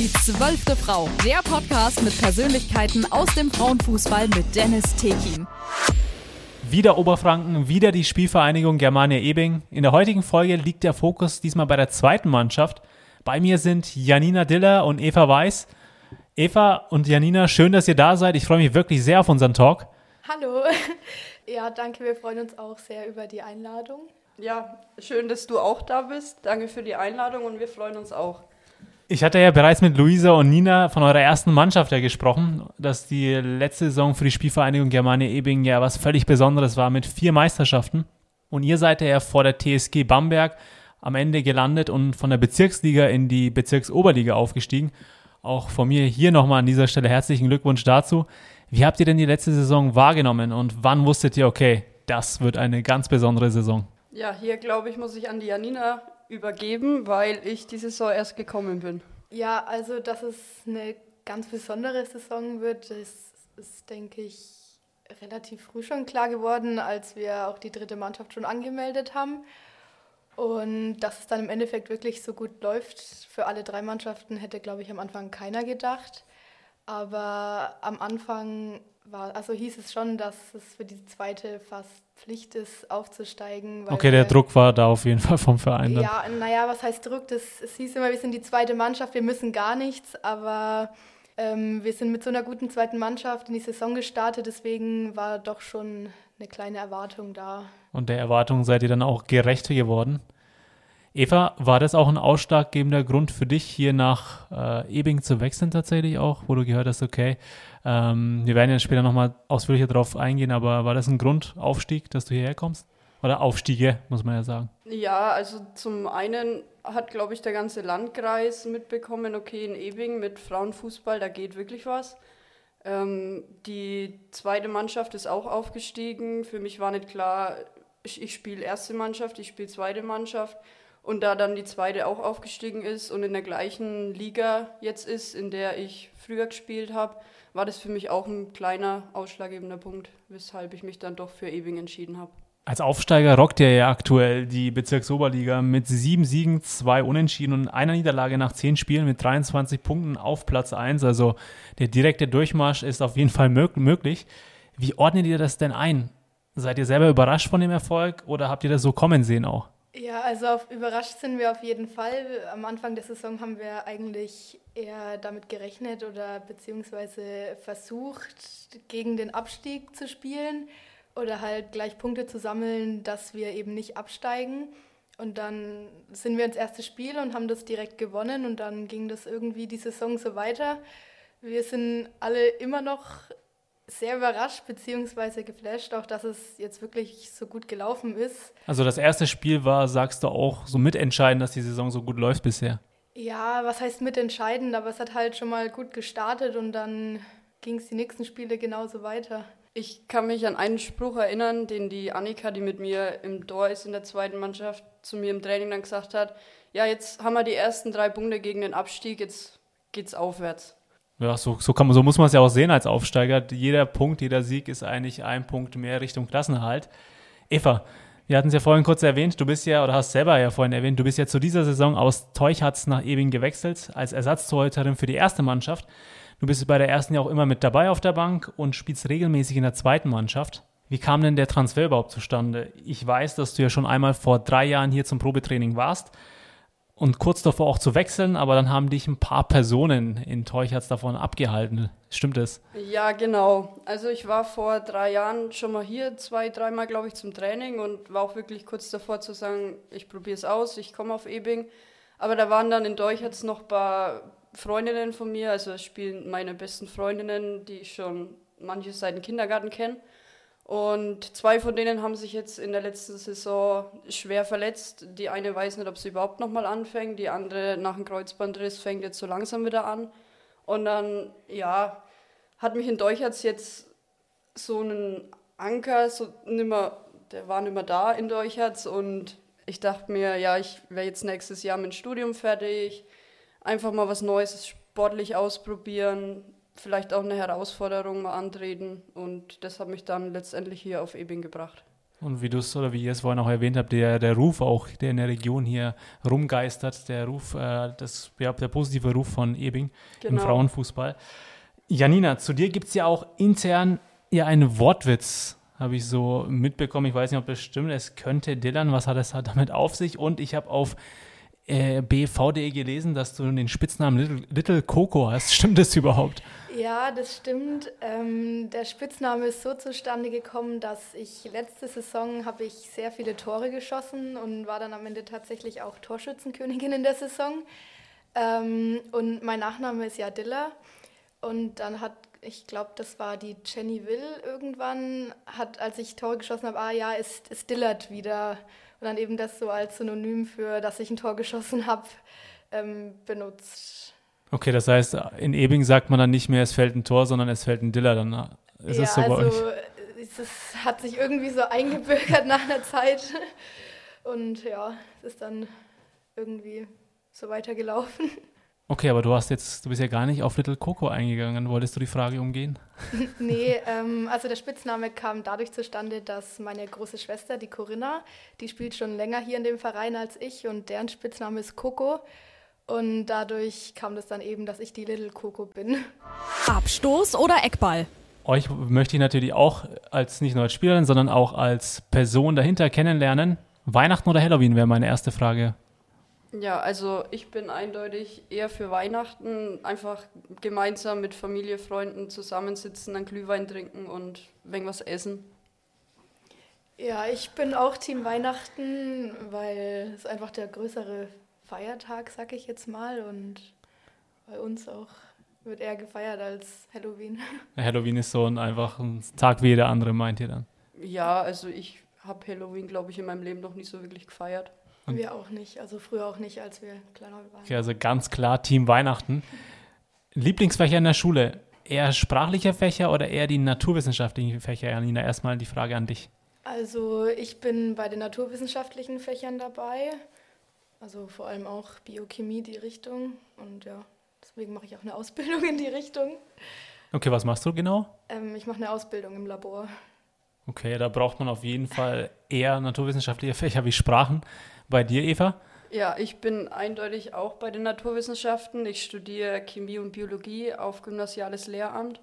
Die zwölfte Frau, der Podcast mit Persönlichkeiten aus dem Frauenfußball mit Dennis Tekin. Wieder Oberfranken, wieder die Spielvereinigung Germania Ebing. In der heutigen Folge liegt der Fokus diesmal bei der zweiten Mannschaft. Bei mir sind Janina Diller und Eva Weiß. Eva und Janina, schön, dass ihr da seid. Ich freue mich wirklich sehr auf unseren Talk. Hallo. Ja, danke. Wir freuen uns auch sehr über die Einladung. Ja, schön, dass du auch da bist. Danke für die Einladung und wir freuen uns auch. Ich hatte ja bereits mit Luisa und Nina von eurer ersten Mannschaft ja gesprochen, dass die letzte Saison für die Spielvereinigung Germania Ebing ja was völlig Besonderes war mit vier Meisterschaften. Und ihr seid ja vor der TSG Bamberg am Ende gelandet und von der Bezirksliga in die Bezirksoberliga aufgestiegen. Auch von mir hier nochmal an dieser Stelle herzlichen Glückwunsch dazu. Wie habt ihr denn die letzte Saison wahrgenommen und wann wusstet ihr, okay, das wird eine ganz besondere Saison? Ja, hier glaube ich, muss ich an die Janina übergeben, weil ich die Saison erst gekommen bin. Ja, also dass es eine ganz besondere Saison wird, das ist, denke ich, relativ früh schon klar geworden, als wir auch die dritte Mannschaft schon angemeldet haben. Und dass es dann im Endeffekt wirklich so gut läuft für alle drei Mannschaften, hätte, glaube ich, am Anfang keiner gedacht. Aber am Anfang war, also hieß es schon, dass es für die zweite fast Pflicht ist, aufzusteigen. okay, der Druck war da auf jeden Fall vom Verein. Dann. Ja, naja, was heißt Druck? Das, es hieß immer, wir sind die zweite Mannschaft, wir müssen gar nichts, aber ähm, wir sind mit so einer guten zweiten Mannschaft in die Saison gestartet, deswegen war doch schon eine kleine Erwartung da. Und der Erwartung seid ihr dann auch gerecht geworden? Eva, war das auch ein ausschlaggebender Grund für dich, hier nach äh, Ebing zu wechseln tatsächlich auch, wo du gehört hast, okay, ähm, wir werden ja später nochmal ausführlicher darauf eingehen, aber war das ein Grundaufstieg, dass du hierher kommst? Oder Aufstiege, muss man ja sagen. Ja, also zum einen hat, glaube ich, der ganze Landkreis mitbekommen, okay, in Ebing mit Frauenfußball, da geht wirklich was. Ähm, die zweite Mannschaft ist auch aufgestiegen. Für mich war nicht klar, ich, ich spiele erste Mannschaft, ich spiele zweite Mannschaft. Und da dann die zweite auch aufgestiegen ist und in der gleichen Liga jetzt ist, in der ich früher gespielt habe, war das für mich auch ein kleiner ausschlaggebender Punkt, weshalb ich mich dann doch für Ewing entschieden habe. Als Aufsteiger rockt er ja aktuell die Bezirksoberliga mit sieben Siegen, zwei Unentschieden und einer Niederlage nach zehn Spielen mit 23 Punkten auf Platz 1. Also der direkte Durchmarsch ist auf jeden Fall möglich. Wie ordnet ihr das denn ein? Seid ihr selber überrascht von dem Erfolg oder habt ihr das so kommen sehen auch? Ja, also auf, überrascht sind wir auf jeden Fall. Am Anfang der Saison haben wir eigentlich eher damit gerechnet oder beziehungsweise versucht, gegen den Abstieg zu spielen oder halt gleich Punkte zu sammeln, dass wir eben nicht absteigen. Und dann sind wir ins erste Spiel und haben das direkt gewonnen und dann ging das irgendwie die Saison so weiter. Wir sind alle immer noch sehr überrascht bzw. geflasht, auch dass es jetzt wirklich so gut gelaufen ist. Also das erste Spiel war, sagst du auch, so mitentscheidend, dass die Saison so gut läuft bisher. Ja, was heißt mitentscheidend, aber es hat halt schon mal gut gestartet und dann ging es die nächsten Spiele genauso weiter. Ich kann mich an einen Spruch erinnern, den die Annika, die mit mir im Tor ist in der zweiten Mannschaft, zu mir im Training dann gesagt hat, ja, jetzt haben wir die ersten drei Punkte gegen den Abstieg, jetzt geht's aufwärts. Ja, so, so, kann, so muss man es ja auch sehen als Aufsteiger. Jeder Punkt, jeder Sieg ist eigentlich ein Punkt mehr Richtung Klassenerhalt. Eva, wir hatten es ja vorhin kurz erwähnt, du bist ja, oder hast selber ja vorhin erwähnt, du bist ja zu dieser Saison aus Teuchatz nach Ebing gewechselt, als Ersatztorhüterin für die erste Mannschaft. Du bist bei der ersten ja auch immer mit dabei auf der Bank und spielst regelmäßig in der zweiten Mannschaft. Wie kam denn der Transfer überhaupt zustande? Ich weiß, dass du ja schon einmal vor drei Jahren hier zum Probetraining warst und kurz davor auch zu wechseln, aber dann haben dich ein paar Personen in Teuchatz davon abgehalten. Stimmt das? Ja, genau. Also ich war vor drei Jahren schon mal hier, zwei, dreimal, glaube ich, zum Training und war auch wirklich kurz davor zu sagen, ich probiere es aus, ich komme auf Ebing. Aber da waren dann in Teuchatz noch ein paar Freundinnen von mir, also spielen meine besten Freundinnen, die ich schon manche seit dem Kindergarten kenne. Und zwei von denen haben sich jetzt in der letzten Saison schwer verletzt. Die eine weiß nicht, ob sie überhaupt nochmal anfängt. Die andere nach dem Kreuzbandriss fängt jetzt so langsam wieder an. Und dann, ja, hat mich in Deuchertz jetzt so einen Anker, so nimmer, der war nicht mehr da in Deuchertz. Und ich dachte mir, ja, ich wäre jetzt nächstes Jahr mit dem Studium fertig. Einfach mal was Neues sportlich ausprobieren vielleicht auch eine Herausforderung mal antreten und das hat mich dann letztendlich hier auf Ebing gebracht. Und wie du es oder wie ihr es vorhin auch erwähnt habt, der, der Ruf auch, der in der Region hier rumgeistert, der Ruf, äh, das, ja, der positive Ruf von Ebing genau. im Frauenfußball. Janina, zu dir gibt es ja auch intern ja einen Wortwitz, habe ich so mitbekommen. Ich weiß nicht, ob das stimmt. Es könnte Dylan, was hat es damit auf sich? Und ich habe auf äh, bv.de gelesen, dass du den Spitznamen Little, Little Coco hast. Stimmt das überhaupt? Ja, das stimmt. Ähm, der Spitzname ist so zustande gekommen, dass ich letzte Saison habe ich sehr viele Tore geschossen und war dann am Ende tatsächlich auch Torschützenkönigin in der Saison. Ähm, und mein Nachname ist ja Dilla. Und dann hat, ich glaube, das war die Jenny Will irgendwann, hat, als ich Tore geschossen habe, ah ja, ist, ist Dillard wieder und dann eben das so als Synonym für, dass ich ein Tor geschossen habe, ähm, benutzt. Okay, das heißt, in Ebing sagt man dann nicht mehr, es fällt ein Tor, sondern es fällt ein Diller. Dann ist ja, es so bei also, euch. Es hat sich irgendwie so eingebürgert nach einer Zeit. Und ja, es ist dann irgendwie so weitergelaufen. Okay, aber du hast jetzt, du bist ja gar nicht auf Little Coco eingegangen. Wolltest du die Frage umgehen? nee, ähm, also der Spitzname kam dadurch zustande, dass meine große Schwester, die Corinna, die spielt schon länger hier in dem Verein als ich und deren Spitzname ist Coco. Und dadurch kam das dann eben, dass ich die Little Coco bin. Abstoß oder Eckball? Euch möchte ich natürlich auch als nicht nur als Spielerin, sondern auch als Person dahinter kennenlernen. Weihnachten oder Halloween wäre meine erste Frage. Ja, also ich bin eindeutig eher für Weihnachten, einfach gemeinsam mit Familie, Freunden zusammensitzen, einen Glühwein trinken und irgendwas essen. Ja, ich bin auch Team Weihnachten, weil es einfach der größere Feiertag, sag ich jetzt mal, und bei uns auch wird eher gefeiert als Halloween. Halloween ist so ein einfach ein Tag wie jeder andere, meint ihr dann? Ja, also ich habe Halloween, glaube ich, in meinem Leben noch nicht so wirklich gefeiert. Und wir auch nicht, also früher auch nicht, als wir kleiner waren. Okay, also ganz klar Team Weihnachten. Lieblingsfächer in der Schule, eher sprachliche Fächer oder eher die naturwissenschaftlichen Fächer? Janina, erstmal die Frage an dich. Also ich bin bei den naturwissenschaftlichen Fächern dabei, also vor allem auch Biochemie, die Richtung. Und ja, deswegen mache ich auch eine Ausbildung in die Richtung. Okay, was machst du genau? Ähm, ich mache eine Ausbildung im Labor. Okay, da braucht man auf jeden Fall eher naturwissenschaftliche Fächer wie Sprachen. Bei dir, Eva? Ja, ich bin eindeutig auch bei den Naturwissenschaften. Ich studiere Chemie und Biologie auf gymnasiales Lehramt.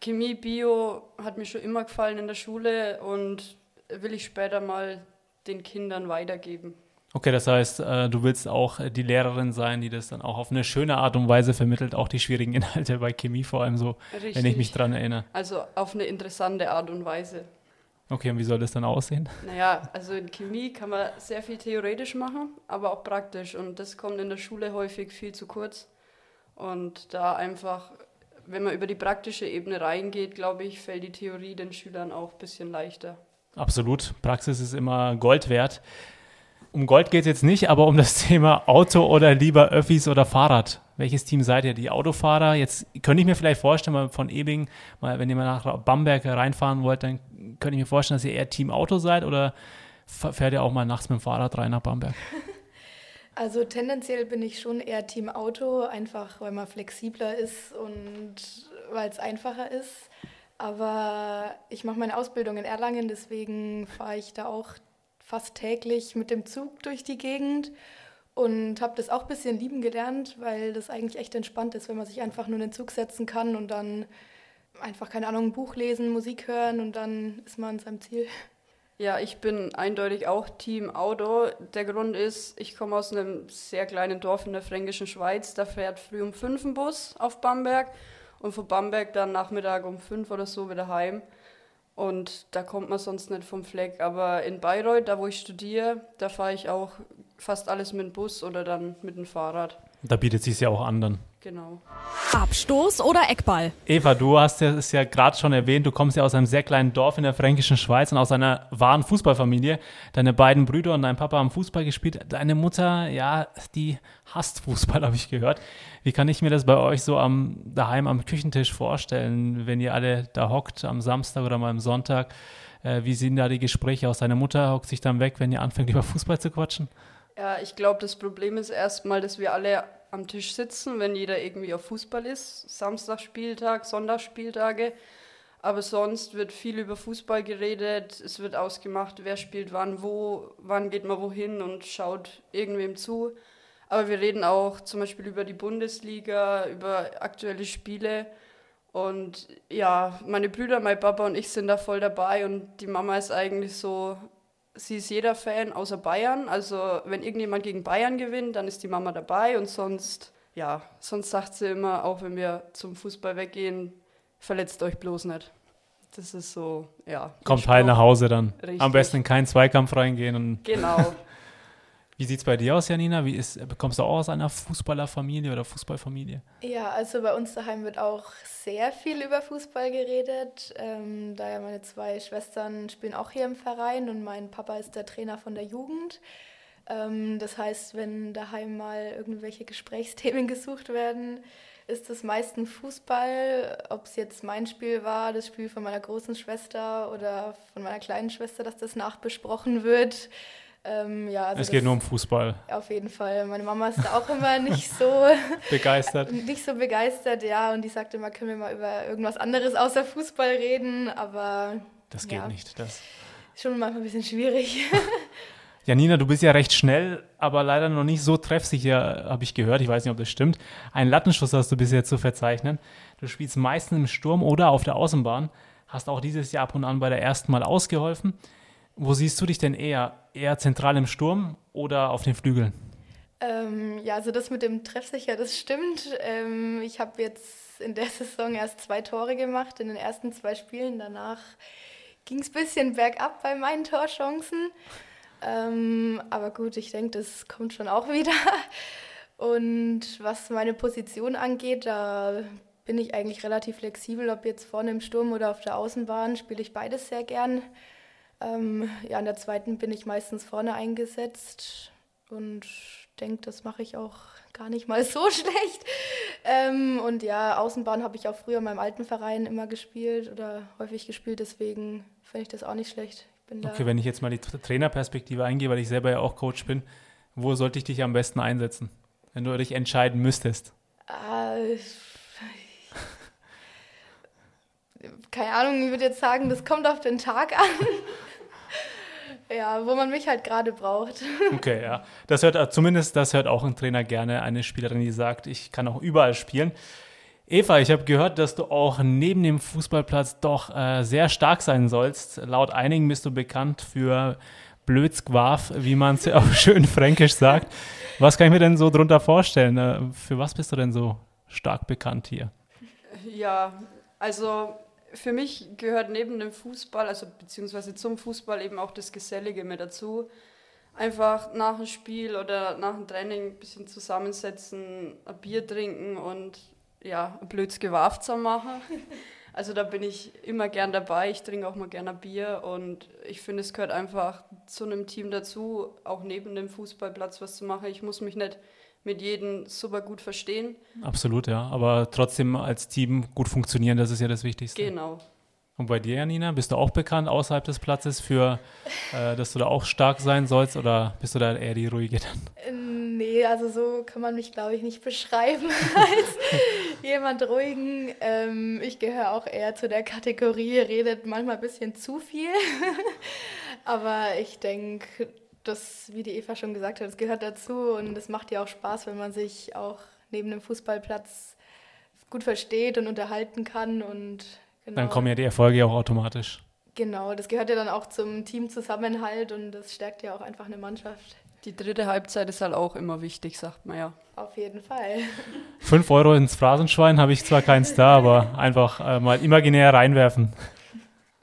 Chemie, Bio hat mir schon immer gefallen in der Schule und will ich später mal den Kindern weitergeben. Okay, das heißt, äh, du willst auch die Lehrerin sein, die das dann auch auf eine schöne Art und Weise vermittelt, auch die schwierigen Inhalte bei Chemie vor allem so, Richtig. wenn ich mich dran erinnere. Also auf eine interessante Art und Weise. Okay, und wie soll das dann aussehen? Naja, also in Chemie kann man sehr viel theoretisch machen, aber auch praktisch. Und das kommt in der Schule häufig viel zu kurz. Und da einfach, wenn man über die praktische Ebene reingeht, glaube ich, fällt die Theorie den Schülern auch ein bisschen leichter. Absolut. Praxis ist immer Gold wert. Um Gold geht es jetzt nicht, aber um das Thema Auto oder lieber Öffis oder Fahrrad. Welches Team seid ihr? Die Autofahrer? Jetzt könnte ich mir vielleicht vorstellen, mal von Ebing, mal, wenn ihr mal nach Bamberg reinfahren wollt, dann könnte ich mir vorstellen, dass ihr eher Team Auto seid oder fährt ihr auch mal nachts mit dem Fahrrad rein nach Bamberg? Also tendenziell bin ich schon eher Team Auto, einfach weil man flexibler ist und weil es einfacher ist. Aber ich mache meine Ausbildung in Erlangen, deswegen fahre ich da auch fast täglich mit dem Zug durch die Gegend und habe das auch ein bisschen lieben gelernt, weil das eigentlich echt entspannt ist, wenn man sich einfach nur in den Zug setzen kann und dann einfach, keine Ahnung, ein Buch lesen, Musik hören und dann ist man an seinem Ziel. Ja, ich bin eindeutig auch Team Auto. Der Grund ist, ich komme aus einem sehr kleinen Dorf in der fränkischen Schweiz. Da fährt früh um fünf ein Bus auf Bamberg und von Bamberg dann Nachmittag um fünf oder so wieder heim. Und da kommt man sonst nicht vom Fleck. Aber in Bayreuth, da wo ich studiere, da fahre ich auch fast alles mit dem Bus oder dann mit dem Fahrrad. Da bietet sich ja auch an dann. Genau. Abstoß oder Eckball? Eva, du hast es ja gerade schon erwähnt, du kommst ja aus einem sehr kleinen Dorf in der fränkischen Schweiz und aus einer wahren Fußballfamilie. Deine beiden Brüder und dein Papa haben Fußball gespielt. Deine Mutter, ja, die hasst Fußball, habe ich gehört. Wie kann ich mir das bei euch so am daheim am Küchentisch vorstellen, wenn ihr alle da hockt am Samstag oder mal am Sonntag? Äh, wie sehen da die Gespräche aus? Deine Mutter hockt sich dann weg, wenn ihr anfängt, über Fußball zu quatschen? Ja, ich glaube, das Problem ist erstmal, dass wir alle am Tisch sitzen, wenn jeder irgendwie auf Fußball ist. Samstagspieltag, Sonntagsspieltage. Aber sonst wird viel über Fußball geredet, es wird ausgemacht, wer spielt wann wo, wann geht man wohin und schaut irgendwem zu. Aber wir reden auch zum Beispiel über die Bundesliga, über aktuelle Spiele. Und ja, meine Brüder, mein Papa und ich sind da voll dabei und die Mama ist eigentlich so, sie ist jeder Fan außer Bayern. Also wenn irgendjemand gegen Bayern gewinnt, dann ist die Mama dabei und sonst, ja, sonst sagt sie immer, auch wenn wir zum Fußball weggehen, verletzt euch bloß nicht. Das ist so, ja. Kommt heil nach Hause dann. Richtig. Am besten in keinen Zweikampf reingehen. Und Genau. wie sieht es bei dir aus, Janina? Wie ist, kommst du auch aus einer Fußballerfamilie oder Fußballfamilie? Ja, also bei uns daheim wird auch sehr viel über Fußball geredet. Ähm, da ja meine zwei Schwestern spielen auch hier im Verein und mein Papa ist der Trainer von der Jugend. Ähm, das heißt, wenn daheim mal irgendwelche Gesprächsthemen gesucht werden, ist es meistens Fußball. Ob es jetzt mein Spiel war, das Spiel von meiner großen Schwester oder von meiner kleinen Schwester, dass das nachbesprochen wird. Ähm, ja, also es geht nur um Fußball. Auf jeden Fall. Meine Mama ist da auch immer nicht so Begeistert. nicht so begeistert, ja, und die sagte immer, können wir mal über irgendwas anderes außer Fußball reden, aber Das geht Ja. nicht. Das. ist schon manchmal ein bisschen schwierig. Janina, du bist ja recht schnell, aber leider noch nicht so treffsicher, habe ich gehört. Ich weiß nicht, ob das stimmt. Einen Lattenschuss hast du bisher zu verzeichnen. Du spielst meistens im Sturm oder auf der Außenbahn. Hast auch dieses Jahr ab und an bei der ersten Mal ausgeholfen. Wo siehst du dich denn eher? Eher zentral im Sturm oder auf den Flügeln? ähm, ja, also das mit dem Treffsicher, das stimmt. Ähm, ich habe jetzt in der Saison erst zwei Tore gemacht in den ersten zwei Spielen. Danach ging es ein bisschen bergab bei meinen Torchancen. Ähm, aber gut, ich denke, das kommt schon auch wieder. Und was meine Position angeht, da bin ich eigentlich relativ flexibel, ob jetzt vorne im Sturm oder auf der Außenbahn, spiele ich beides sehr gern. Ähm, ja, in der zweiten bin ich meistens vorne eingesetzt und denke, das mache ich auch gar nicht mal so schlecht. Ähm, und ja, Außenbahn habe ich auch früher in meinem alten Verein immer gespielt oder häufig gespielt, deswegen finde ich das auch nicht schlecht. Okay, wenn ich jetzt mal die Tra- Trainerperspektive eingehe, weil ich selber ja auch Coach bin, wo sollte ich dich am besten einsetzen, wenn du dich entscheiden müsstest? Äh, keine Ahnung, ich würde jetzt sagen, das kommt auf den Tag an. ja, wo man mich halt gerade braucht. Okay, ja. Das hört äh, zumindest, das hört auch ein Trainer gerne, eine Spielerin, die sagt, ich kann auch überall spielen. Eva, ich habe gehört, dass du auch neben dem Fußballplatz doch äh, sehr stark sein sollst. Laut einigen bist du bekannt für Blödsgwarf, wie man es auf schön fränkisch sagt. Was kann ich mir denn so drunter vorstellen? Äh, für was bist du denn so stark bekannt hier? Ja, also für mich gehört neben dem Fußball, also beziehungsweise zum Fußball eben auch das Gesellige mit dazu. Einfach nach dem Spiel oder nach dem Training ein bisschen zusammensetzen, ein Bier trinken und ja, ein blöds Gewarf zu machen. Also da bin ich immer gern dabei. Ich trinke auch mal gerne ein Bier und ich finde, es gehört einfach zu einem Team dazu, auch neben dem Fußballplatz was zu machen. Ich muss mich nicht mit jedem super gut verstehen. Absolut, ja. Aber trotzdem als Team gut funktionieren, das ist ja das Wichtigste. Genau. Und bei dir, Janina, bist du auch bekannt außerhalb des Platzes für, äh, dass du da auch stark sein sollst oder bist du da eher die ruhige dann? Äh, Nee, also so kann man mich, glaube ich, nicht beschreiben als jemand ruhigen. Ähm, ich gehöre auch eher zu der Kategorie, redet manchmal ein bisschen zu viel. Aber ich denke, das, wie die Eva schon gesagt hat, das gehört dazu und es macht ja auch Spaß, wenn man sich auch neben dem Fußballplatz gut versteht und unterhalten kann und genau. Dann kommen ja die Erfolge ja auch automatisch. Genau, das gehört ja dann auch zum Teamzusammenhalt und das stärkt ja auch einfach eine Mannschaft. Die dritte Halbzeit ist halt auch immer wichtig, sagt man ja. Auf jeden Fall. Fünf Euro ins Phrasenschwein habe ich zwar keins da, aber einfach äh, mal imaginär reinwerfen.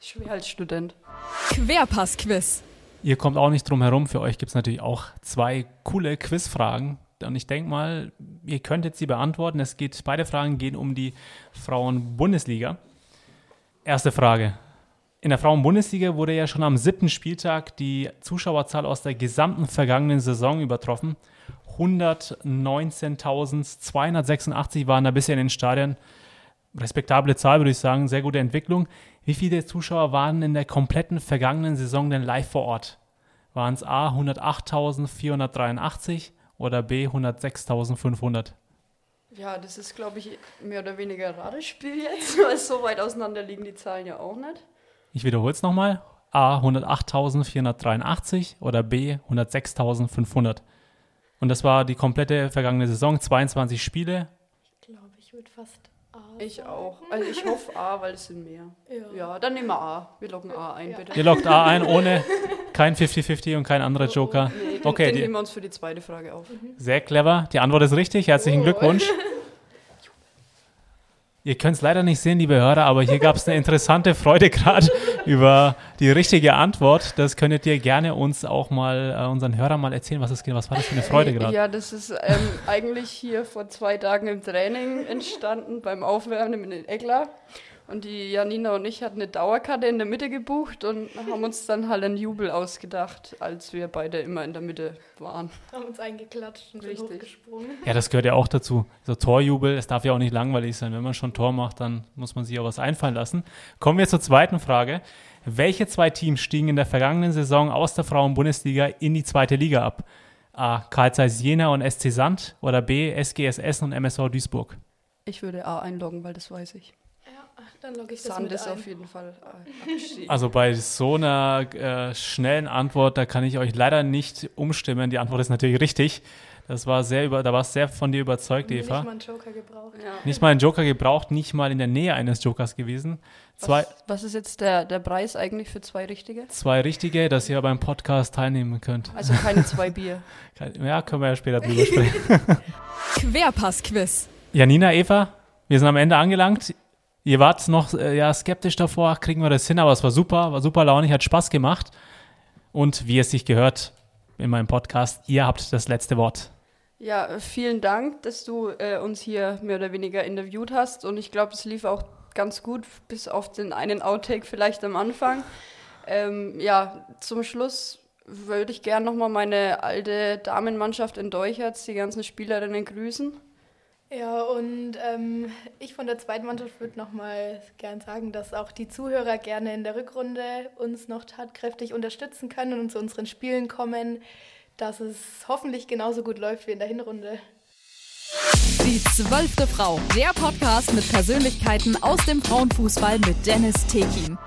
Schwer als Student. Querpass-Quiz. Ihr kommt auch nicht drum herum. Für euch gibt es natürlich auch zwei coole Quizfragen. Und ich denke mal, ihr könnt jetzt sie beantworten. Es geht, beide Fragen gehen um die Frauen-Bundesliga. Erste Frage. In der Frauen-Bundesliga wurde ja schon am siebten Spieltag die Zuschauerzahl aus der gesamten vergangenen Saison übertroffen. 119.286 waren da bisher in den Stadien. Respektable Zahl, würde ich sagen. Sehr gute Entwicklung. Wie viele Zuschauer waren in der kompletten vergangenen Saison denn live vor Ort? Waren es A 108.483 oder B 106.500? Ja, das ist, glaube ich, mehr oder weniger Radespiel jetzt, weil so weit auseinander liegen die Zahlen ja auch nicht. Ich wiederhole es nochmal. A 108.483 oder B 106.500. Und das war die komplette vergangene Saison, 22 Spiele. Ich glaube, ich würde fast A. Ich sagen. auch. Also ich hoffe A, weil es sind mehr. Ja. Ja, dann nehmen wir A. Wir loggen A ein, Ja. bitte. Ihr loggt A ein ohne kein 50-50 und kein anderer Joker. Nee, den, Okay, den die- nehmen wir uns für die zweite Frage auf. Sehr clever. Die Antwort ist richtig. Herzlichen Oh. Glückwunsch. Ihr könnt es leider nicht sehen, liebe Hörer, aber hier gab es eine interessante Freude gerade über die richtige Antwort. Das könntet ihr gerne uns auch mal, äh, unseren Hörern mal erzählen, was, es, was war das für eine Freude gerade? Ja, das ist ähm, eigentlich hier vor zwei Tagen im Training entstanden, beim Aufwärmen in Eckler. Und die Janina und ich hatten eine Dauerkarte in der Mitte gebucht und haben uns dann halt einen Jubel ausgedacht, als wir beide immer in der Mitte waren. Haben uns eingeklatscht und sind Richtig. hochgesprungen. Ja, das gehört ja auch dazu. So Torjubel, es darf ja auch nicht langweilig sein. Wenn man schon Tor macht, dann muss man sich auch was einfallen lassen. Kommen wir zur zweiten Frage. Welche zwei Teams stiegen in der vergangenen Saison aus der Frauen-Bundesliga in die zeitte Liga ab? A. Karl Zeiss Jena und SC Sand oder B. SGS Essen und MSV Duisburg? Ich würde A einloggen, weil das weiß ich. Dann logge ich das Sand mit ist ein. auf jeden Fall äh, abgestiegen. Also bei so einer äh, schnellen Antwort, da kann ich euch leider nicht umstimmen. Die Antwort ist natürlich richtig. Das war sehr über, da war es sehr von dir überzeugt, Nicht Eva. mal einen Joker gebraucht. ja. Nicht mal einen Joker gebraucht, nicht mal in der Nähe eines Jokers gewesen. Zwei, Was, was ist jetzt der, der Preis eigentlich für zwei richtige? zwei richtige, dass ihr beim Podcast teilnehmen könnt. Also keine zwei Bier. Ja, können wir ja später drüber sprechen. Querpass-Quiz. Janina, Eva, wir sind am Ende angelangt. Ihr wart noch äh, ja, skeptisch davor, kriegen wir das hin, aber es war super, war super launig, hat Spaß gemacht. Und wie es sich gehört in meinem Podcast, ihr habt das letzte Wort. Ja, äh, vielen Dank, dass du äh, uns hier mehr oder weniger interviewt hast. Und ich glaube, es lief auch ganz gut, bis auf den einen Outtake vielleicht am Anfang. Ähm, ja, zum Schluss würde ich gern nochmal meine alte Damenmannschaft in Deucherz, die ganzen Spielerinnen grüßen. Ja, und ähm, ich von der zweiten Mannschaft würde nochmal gern sagen, dass auch die Zuhörer gerne in der Rückrunde uns noch tatkräftig unterstützen können und zu unseren Spielen kommen, dass es hoffentlich genauso gut läuft wie in der Hinrunde. Die zwölfte Frau. Der Podcast mit Persönlichkeiten aus dem Frauenfußball mit Dennis Tekin.